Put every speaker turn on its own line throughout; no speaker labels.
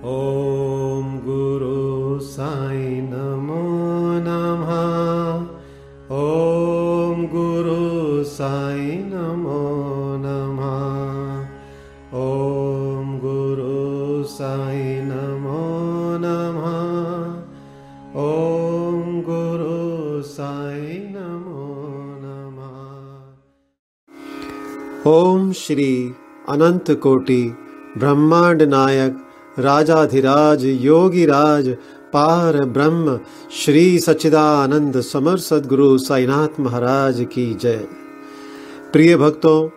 ॐ गुरु साई नमो नमः। ॐ गुरु साई नमो नमः। ॐ गुरु साई नमो नमः। ॐ गुरु साई नमो नमः। ओम श्री अनंत कोटि ब्रह्मांड नायक राजाधिराज, योगीराज, पार ब्रह्म, श्री सच्चिदानंद समर सदगुरु साईनाथ महाराज की जय। प्रिय भक्तों,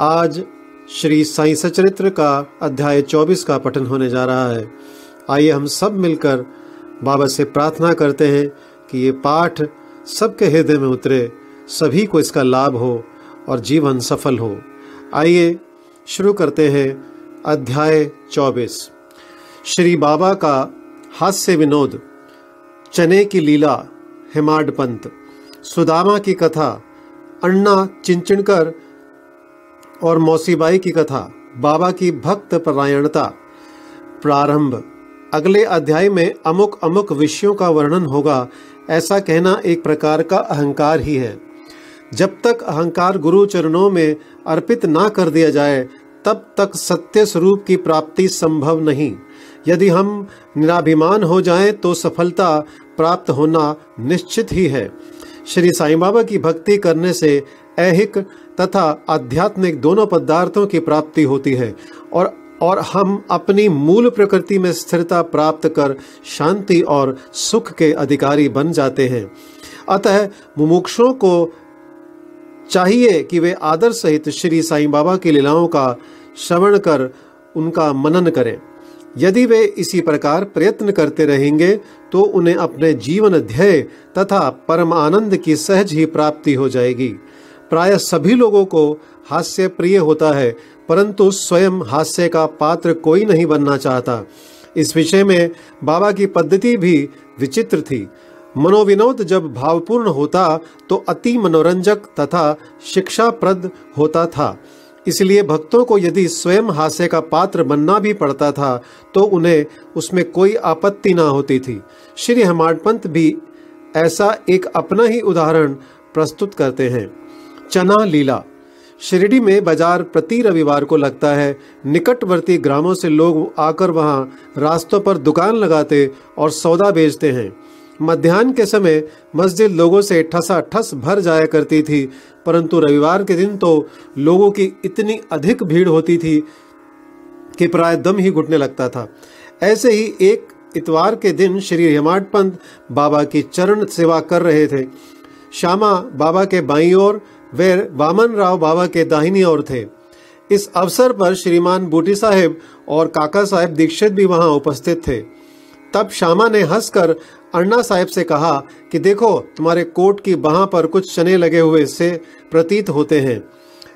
आज श्री साई सचरित्र का अध्याय 24 का पठन होने जा रहा है। आइए हम सब मिलकर बाबा से प्रार्थना करते हैं कि ये पाठ सबके हृदय में उतरे, सभी को इसका लाभ हो और जीवन सफल हो। आइए शुरू करते हैं अध्याय 24 श्री बाबा का हास्य विनोद, चने की लीला, हिमाड पंत। सुदामा की कथा, अन्ना चिंचणकर और मौसीबाई की कथा, बाबा की भक्त परायणता। प्रारंभ। अगले अध्याय में अमुक अमुक विषयों का वर्णन होगा, ऐसा कहना एक प्रकार का अहंकार ही है। जब तक अहंकार गुरु चरणों में अर्पित ना कर दिया जाए तब तक सत्य स्वरूप की प्राप्ति संभव नहीं। यदि हम निराभिमान हो जाएँ तो सफलता प्राप्त होना निश्चित ही है। श्री साईं बाबा की भक्ति करने से ऐहिक तथा आध्यात्मिक दोनों पदार्थों की प्राप्ति होती है और और हम अपनी मूल प्रकृति में स्थिरता प्राप्त कर शांति और सुख के अधिकारी बन जाते हैं। अतः मुमुक्षों को चाहिए कि वे आदर सहित श्री साईं बाबा की लीलाओं का श्रवण कर उनका मनन करें। यदि वे इसी प्रकार प्रयत्न करते रहेंगे तो उन्हें अपने जीवन ध्येय तथा परम आनंद की सहज ही प्राप्ति हो जाएगी। प्राय सभी लोगों को हास्य प्रिय होता है, परंतु स्वयं हास्य का पात्र कोई नहीं बनना चाहता। इस विषय में बाबा की पद्धति भी विचित्र थी। मनोविनोद जब भावपूर्ण होता तो अति मनोरंजक तथा शिक्षाप्रद होता था। इसलिए भक्तों को यदि स्वयं हास्य का पात्र बनना भी पड़ता था तो उन्हें उसमें कोई आपत्ति ना होती थी। श्री हेमाडपंत भी ऐसा एक अपना ही उदाहरण प्रस्तुत करते हैं। चना लीला। शिरडी में बाज़ार प्रति रविवार को लगता है, निकटवर्ती ग्रामों से लोग आकर वहाँ रास्तों पर दुकान लगाते और सौदा बेचते हैं। मध्यान्ह के समय मस्जिद लोगों से ठसा ठस भर जाया करती थी, परंतु रविवार के दिन तो लोगों की इतनी अधिक भीड़ होती थी कि प्राय दम ही घुटने लगता था। ऐसे ही एक इतवार के दिन श्री हेमाड पंत बाबा की चरण सेवा कर रहे थे। श्यामा बाबा के बाई ओर वे वामन राव बाबा के दाहिनी ओर थे। इस अवसर पर श्रीमान बूटी साहेब और काका साहेब दीक्षित भी वहाँ उपस्थित थे। तब श्यामा ने हंसकर अन्ना साहेब से कहा कि देखो, तुम्हारे कोट की बाह पर कुछ चने लगे हुए से प्रतीत होते हैं।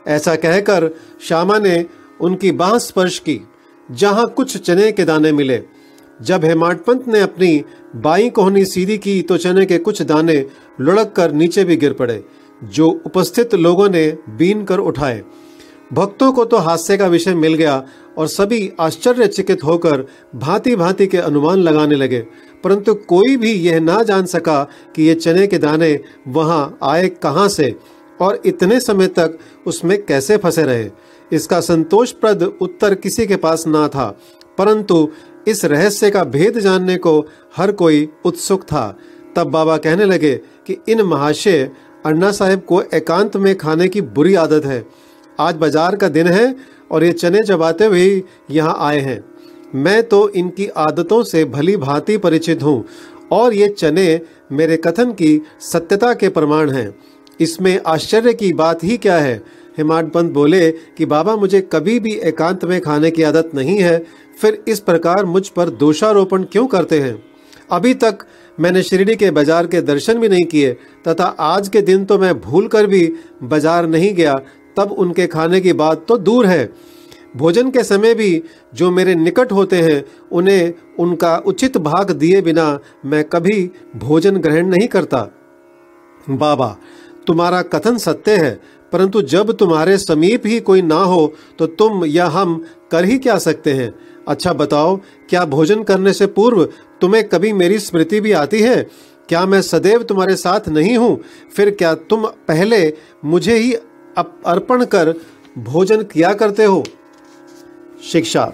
ऐसा कहकर श्यामा ने उनकी बाह स्पर्श की, जहाँ कुछ चने के दाने मिले। जब हेमाडपंत ने अपनी बाई कोहनी सीधी की तो चने के कुछ दाने लुढ़क कर नीचे भी गिर पड़े, जो उपस्थित लोगों ने बीन कर उठाए। भक्तों को तो हास्य का विषय मिल गया और सभी आश्चर्यचकित होकर भांति भांति के अनुमान लगाने लगे। परंतु कोई भी यह ना जान सका कि ये चने के दाने वहाँ आए कहाँ से और इतने समय तक उसमें कैसे फंसे रहे। इसका संतोषप्रद उत्तर किसी के पास ना था, परंतु इस रहस्य का भेद जानने को हर कोई उत्सुक था। तब बाबा कहने लगे कि इन महाशय अन्ना साहेब को एकांत में खाने की बुरी आदत है। आज बाज़ार का दिन है और ये चने चबाते हुए यहाँ आए हैं। मैं तो इनकी आदतों से भली भांति परिचित हूँ और ये चने मेरे कथन की सत्यता के प्रमाण हैं। इसमें आश्चर्य की बात ही क्या है? हिमाड पंत बोले कि बाबा मुझे कभी भी एकांत में खाने की आदत नहीं है, फिर इस प्रकार मुझ पर दोषारोपण क्यों करते हैं? अभी तक मैंने शिरडी के बाज़ार के दर्शन भी नहीं किए, तथा आज के दिन तो मैं भूल कर भी बाज़ार नहीं गया तब उनके खाने की बात तो दूर है। भोजन के समय भी जो मेरे निकट होते हैं, उन्हें उनका उचित भाग दिए बिना मैं कभी भोजन ग्रहण नहीं करता। बाबा, तुम्हारा कथन सत्य है, परंतु जब तुम्हारे समीप ही कोई ना हो तो तुम या हम कर ही क्या सकते हैं? अच्छा बताओ, क्या भोजन करने से पूर्व तुम्हें कभी मेरी स्मृति भी आती है? क्या मैं सदैव तुम्हारे साथ नहीं हूँ? फिर क्या तुम पहले मुझे ही अर्पण कर भोजन किया करते हो। शिक्षा।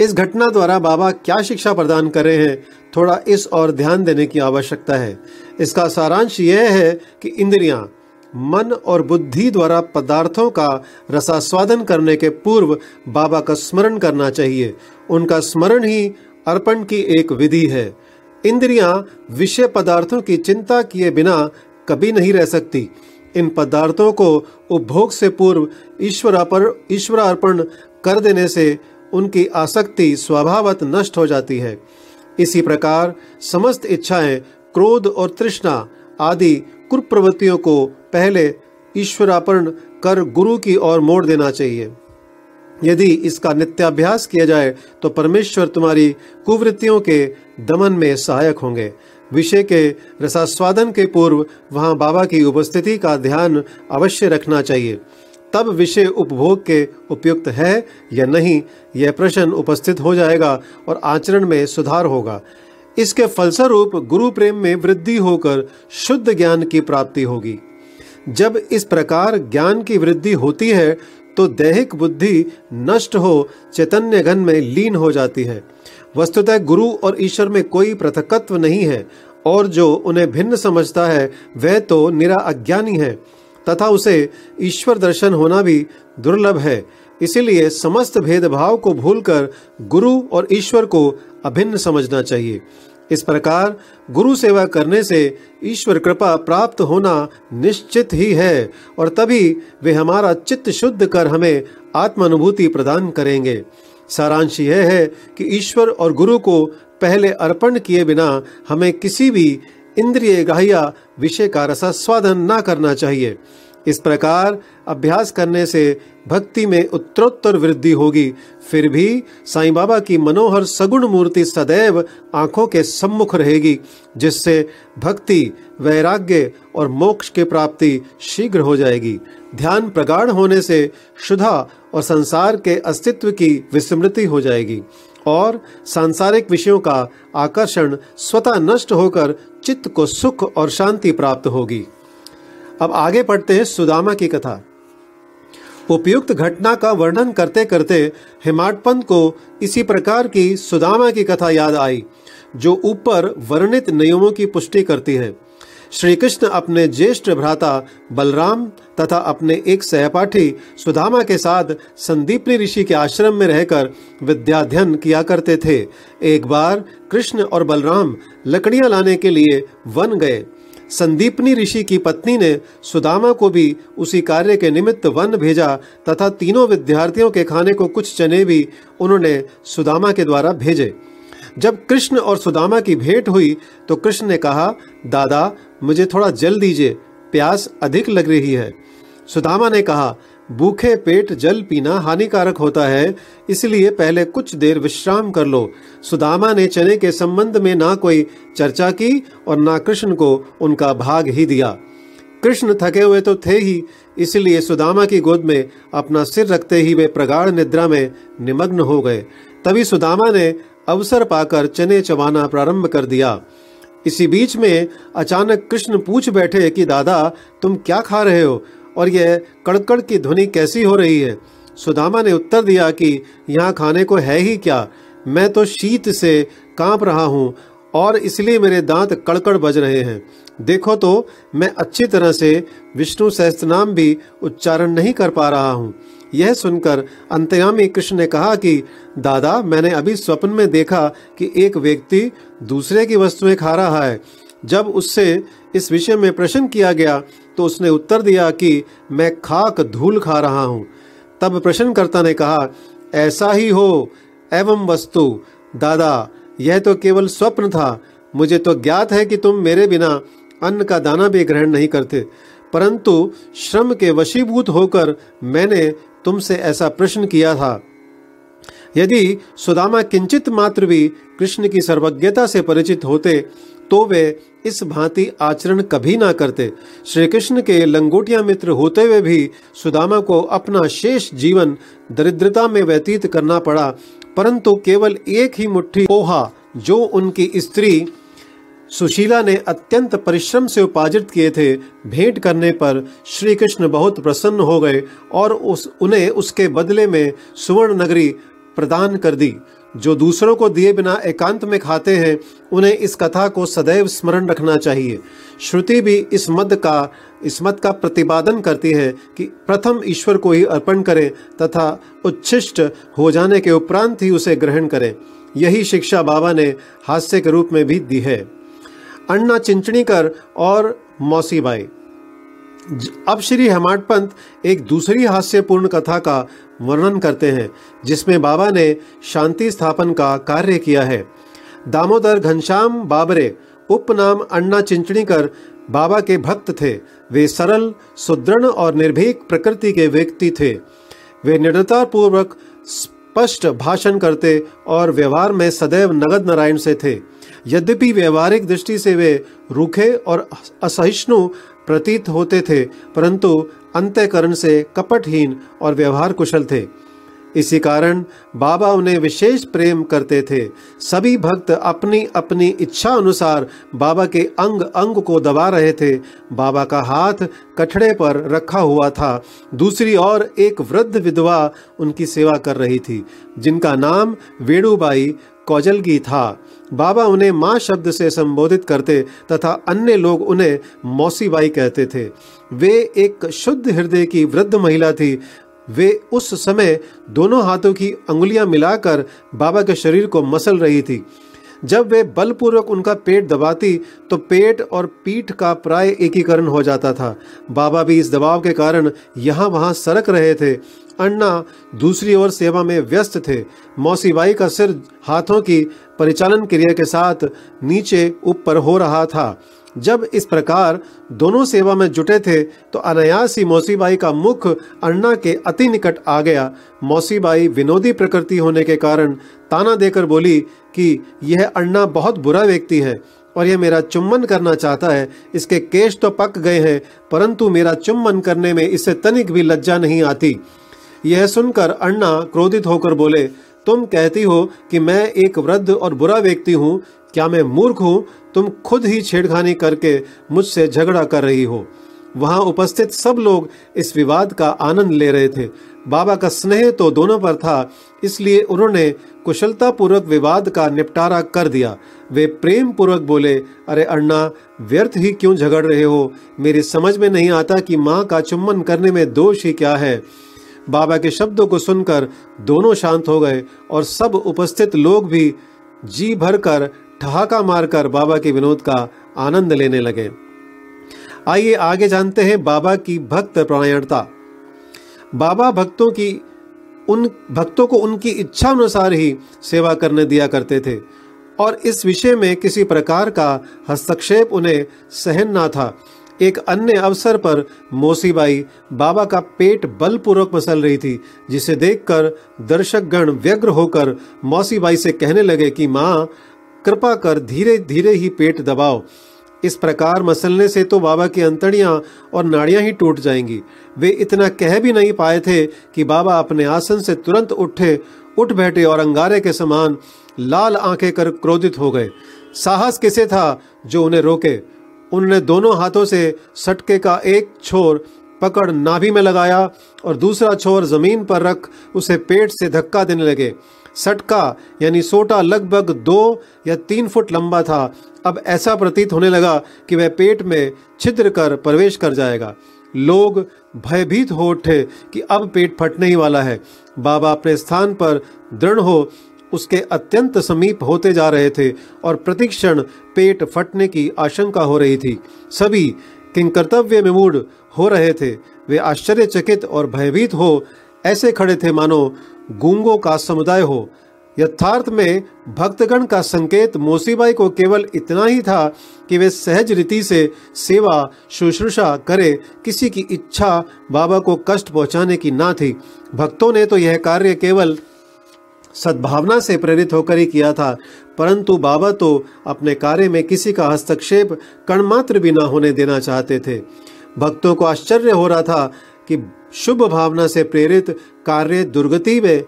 इस घटना द्वारा बाबा क्या शिक्षा प्रदान कर रहे हैं, थोड़ा इस और ध्यान देने की आवश्यकता है। इसका सारांश यह है कि इंद्रियाँ, मन और बुद्धि द्वारा पदार्थों का रसास्वादन करने के पूर्व बाबा का स्मरण करना चाहिए। उनका स्मरण ही अर्पण की एक विधि है। इंद्रियाँ विषय पदार्थों की चिंता किए बिना कभी नहीं रह सकती। इन पदार्थों को उपभोग से पूर्व ईश्वर ईश्वर अर्पण कर देने से उनकी आसक्ति स्वभावत नष्ट हो जाती है। इसी प्रकार समस्त इच्छाएँ, क्रोध और तृष्णा आदि कुप्रवृत्तियों को पहले ईश्वरापर्ण कर गुरु की ओर मोड़ देना चाहिए। यदि इसका नित्याभ्यास किया जाए तो परमेश्वर तुम्हारी कुवृत्तियों के दमन में सहायक होंगे। विषय के रसास्वादन के पूर्व वहाँ बाबा की उपस्थिति का ध्यान अवश्य रखना चाहिए। तब विषय उपभोग के उपयुक्त है या नहीं, यह प्रश्न उपस्थित हो जाएगा और आचरण में सुधार होगा। इसके फलस्वरूप गुरु प्रेम में वृद्धि होकर शुद्ध ज्ञान की प्राप्ति होगी। जब इस प्रकार ज्ञान की वृद्धि होती है तो दैहिक बुद्धि नष्ट हो, चैतन्य घन में लीन हो जाती है। वस्तुतः गुरु और ईश्वर में कोई पृथकत्व नहीं है, और जो उन्हें भिन्न समझता है, वह तो निरा अज्ञानी है। तथा उसे ईश्वर दर्शन होना भी दुर्लभ है। इसीलिए समस्त भेदभाव को भूलकर गुरु और ईश्वर को अभिन्न समझना चाहिए। इस प्रकार गुरु सेवा करने से ईश्वर कृपा प्राप्त होना निश्चित ही है, और तभी वे हमारा चित्त शुद्ध कर हमें आत्मानुभूति प्रदान करेंगे। सारांश यह है कि ईश्वर और गुरु को पहले अर्पण किए बिना हमें किसी भी इंद्रिय गाहिया विषय का रसास्वादन न करना चाहिए। इस प्रकार अभ्यास करने से भक्ति में उत्तरोत्तर वृद्धि होगी। फिर भी साईं बाबा की मनोहर सगुण मूर्ति सदैव आँखों के सम्मुख रहेगी, जिससे भक्ति, वैराग्य और मोक्ष की प्राप्ति शीघ्र हो जाएगी। ध्यान प्रगाढ़ होने से शुद्धा और संसार के अस्तित्व की विस्मृति हो जाएगी और सांसारिक विषयों का आकर्षण स्वतः नष्ट होकर चित्त को सुख और शांति प्राप्त होगी। अब आगे पढ़ते हैं सुदामा की कथा। उपयुक्त घटना का वर्णन करते करते हिमाटपंत को इसी प्रकार की सुदामा की कथा याद आई, जो ऊपर वर्णित नियमों की पुष्टि करती है। श्री कृष्ण अपने ज्येष्ठ भ्राता बलराम तथा अपने एक सहपाठी सुदामा के साथ संदीपनी ऋषि के आश्रम में रहकर विद्याध्ययन किया करते थे। एक बार कृष्ण और बलराम लकड़ियाँ लाने के लिए वन गए। संदीपनी ऋषि की पत्नी ने सुदामा को भी उसी कार्य के निमित्त वन भेजा तथा तीनों विद्यार्थियों के खाने को कुछ चने भी उन्होंने सुदामा के द्वारा भेजे। जब कृष्ण और सुदामा की भेंट हुई तो कृष्ण ने कहा, दादा मुझे थोड़ा जल दीजिए, प्यास अधिक लग रही है। सुदामा ने कहा, भूखे पेट जल पीना हानिकारक होता है, इसलिए पहले कुछ देर विश्राम कर लो। सुदामा ने चने के संबंध में ना कोई चर्चा की और ना कृष्ण को उनका भाग ही दिया। कृष्ण थके हुए तो थे ही, इसलिए सुदामा की गोद में अपना सिर रखते ही वे प्रगाढ़ निद्रा में निमग्न हो गए। तभी सुदामा ने अवसर पाकर चने चबाना प्रारंभ कर दिया। इसी बीच में अचानक कृष्ण पूछ बैठे कि, दादा, तुम क्या खा रहे हो? और यह कड़कड़ की ध्वनि कैसी हो रही है? सुदामा ने उत्तर दिया कि, यहाँ खाने को है ही क्या? मैं तो शीत से काँप रहा हूँ और इसलिए मेरे दांत कड़कड़ बज रहे हैं। देखो तो मैं अच्छी तरह से विष्णु सहस्त्र भी उच्चारण नहीं कर पा रहा हूँ। यह सुनकर अंतयामी कृष्ण ने कहा कि, दादा, मैंने अभी स्वप्न में देखा कि एक व्यक्ति दूसरे की वस्तुएँ खा रहा है। जब उससे इस विषय में प्रश्न किया गया तो उसने उत्तर दिया कि मैं खाक धूल खा रहा हूँ। तब प्रश्नकर्ता ने कहा, ऐसा ही हो, एवं वस्तु। दादा, यह तो केवल स्वप्न था। मुझे तो ज्ञात है कि तुम मेरे बिना अन्न का दाना भी ग्रहण नहीं करते। परंतु श्रम के वशीभूत होकर मैंने तुमसे ऐसा प्रश्न किया था। यदि सुदामा किंचित मात्र भी कृष्ण की सर्वज्ञता से परिचित होते तो वे इस भांति आचरण कभी ना करते। श्री कृष्ण के लंगोटिया मित्र होते हुए भी सुदामा को अपना शेष जीवन दरिद्रता में व्यतीत करना पड़ा, परंतु केवल एक ही मुट्ठी पोहा, जो उनकी स्त्री सुशीला ने अत्यंत परिश्रम से उपार्जित किए थे। भेंट करने पर श्री कृष्ण बहुत प्रसन्न हो गए और उस, उन्हें उसके बदले में सुवर्ण नगरी प्रदान कर दी, जो दूसरों को दिए बिना एकांत में खाते हैं, उन्हें इस कथा को सदैव स्मरण रखना चाहिए। श्रुति भी इस मत का, इस मत का प्रतिपादन करती है कि प्रथम ईश्वर को ही अर्पण करें तथा उच्छिष्ट हो जाने के उपरांत ही उसे ग्रहण करें। यही शिक्षा बाबा ने हास्य के रूप में भी दी है। अन्ना चिंचणीकर और मौसीबाई अब श्री हेमाड पंत एक दूसरी हास्यपूर्ण कथा का वर्णन करते हैं, जिसमें बाबा ने शांति स्थापन का कार्य किया है। दामोदर घनश्याम बाबरे उपनाम अन्ना चिंचणीकर, बाबा के भक्त थे। वे सरल, सुदृढ़ और निर्भीक प्रकृति के व्यक्ति थे। वे निडरता पूर्वक स्पष्ट भाषण करते और व्यवहार में सदैव नगद नारायण से थे। यद्यपि व्यवहारिक दृष्टि से वे रूखे और असहिष्णु प्रतीत होते थे, परंतु अंत्यकरण से कपटहीन और व्यवहार कुशल थे। इसी कारण बाबा उन्हें विशेष प्रेम करते थे। सभी भक्त अपनी अपनी इच्छा अनुसार बाबा के अंग अंग को दबा रहे थे। बाबा का हाथ कठड़े पर रखा हुआ था। दूसरी ओर एक वृद्ध विधवा उनकी सेवा कर रही थी, जिनका नाम वेणुबाई कौजलगी था। बाबा उन्हें माँ शब्द से संबोधित करते तथा अन्य लोग उन्हें मौसीबाई कहते थे। वे एक शुद्ध हृदय की वृद्ध महिला थी। वे उस समय दोनों हाथों की अंगुलियाँ मिलाकर बाबा के शरीर को मसल रही थी। जब वे बलपूर्वक उनका पेट दबाती तो पेट और पीठ का प्राय एकीकरण हो जाता था। बाबा भी इस दबाव के कारण यहाँ वहाँ सरक रहे थे। अन्ना दूसरी ओर सेवा में व्यस्त थे। मौसीबाई का सिर हाथों की परिचालन क्रिया के साथ नीचे ऊपर हो रहा था। जब इस प्रकार दोनों सेवा में जुटे थे तो अनायास ही मौसीबाई का मुख अन्ना के अति निकट आ गया। मौसीबाई विनोदी प्रकृति होने के कारण ताना देकर बोली कि यह अन्ना बहुत बुरा व्यक्ति है और यह मेरा चुम्बन करना चाहता है। इसके केश तो पक गए हैं, परंतु मेरा चुम्बन करने में इसे तनिक भी लज्जा नहीं आती। यह सुनकर अन्ना क्रोधित होकर बोले, तुम कहती हो कि मैं एक वृद्ध और बुरा व्यक्ति हूँ। क्या मैं मूर्ख हूँ? तुम खुद ही छेड़खानी करके मुझसे झगड़ा कर रही हो। वहाँ उपस्थित सब लोग इस विवाद का आनंद ले रहे थे। बाबा का स्नेह तो दोनों पर था, इसलिए उन्होंने कुशलता पूर्वक विवाद का निपटारा कर दिया। वे प्रेम पूर्वक बोले, अरे अन्ना व्यर्थ ही क्यों झगड़ रहे हो? मेरी समझ में नहीं आता कि माँ का चुम्बन करने में दोष ही क्या है। बाबा के शब्दों को सुनकर दोनों शांत हो गए और सब उपस्थित लोग भी जी भर कर ठहाका मारकर बाबा के विनोद का आनंद लेने लगे। आइए आगे जानते हैं बाबा की भक्त प्रायणता। बाबा भक्तों की उन, भक्तों को उनकी इच्छा अनुसार ही सेवा करने दिया करते थे और इस विषय में किसी प्रकार का हस्तक्षेप उन्हें सहन ना था। एक अन्य अवसर पर मौसीबाई बाबा का पेट बलपूर्वक मसल रही थी, जिसे देखकर दर्शकगण व्यग्र होकर मौसीबाई से कहने लगे कि, माँ, कृपा कर धीरे धीरे ही पेट दबाओ। इस प्रकार मसलने से तो बाबा की अंतड़ियाँ और नाड़ियाँ ही टूट जाएँगी। वे इतना कह भी नहीं पाए थे कि बाबा अपने आसन से तुरंत उठे, उठ बैठे और अंगारे के समान लाल आँखें कर क्रोधित हो गए। साहस किसे था जो उन्हें रोके? उन्होंने दोनों हाथों से सटके का एक छोर पकड़ नाभि में लगाया और दूसरा छोर ज़मीन पर रख उसे पेट से धक्का देने लगे। सटका, यानी सोटा, लगभग दो या तीन फुट लंबा था। अब ऐसा प्रतीत होने लगा कि वह पेट में छिद्र कर प्रवेश कर जाएगा। लोग भयभीत हो उठे कि अब पेट फटने ही वाला है। बाबा अपने स्थान पर दृढ़ हो उसके अत्यंत समीप होते जा रहे थे और प्रतिक्षण पेट फटने की आशंका हो रही थी। सभी किंकर्तव्य में मूड हो रहे थे, वे आश्चर्यचकित और भयभीत हो ऐसे खड़े थे, मानो गूंगों का समुदाय हो। यथार्थ में भक्तगण का संकेत मोसीबाई को केवल इतना ही था कि वे सहज रीति से सेवा, शुश्रूषा करे, किसी की इच्छा बाबा को कष्ट पहुँचाने की ना थी। भक्तों ने तो यह कार्य केवल सद्भावना से प्रेरित होकर ही किया था, परंतु बाबा तो अपने कार्य में किसी का हस्तक्षेप कणमात्र भी न होने देना चाहते थे। भक्तों को आश्चर्य हो रहा था कि शुभ भावना से प्रेरित कार्य दुर्गति में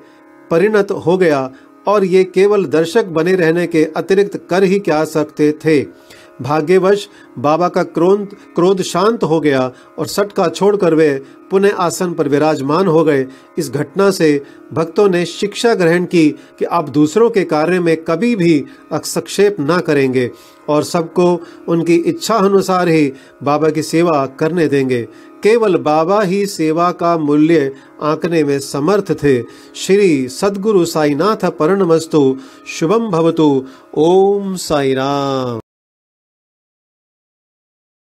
परिणत हो गया और ये केवल दर्शक बने रहने के अतिरिक्त कर ही क्या सकते थे। भाग्यवश बाबा का क्रोध क्रोध शांत हो गया और सटका छोड़कर वे पुनः आसन पर विराजमान हो गए। इस घटना से भक्तों ने शिक्षा ग्रहण की कि आप दूसरों के कार्य में कभी भी हस्तक्षेप न करेंगे और सबको उनकी इच्छा अनुसार ही बाबा की सेवा करने देंगे। केवल बाबा ही सेवा का मूल्य आंकने में समर्थ थे। श्री सदगुरु साईनाथ परणमस्तु शुभम भवतु। ओम साई राम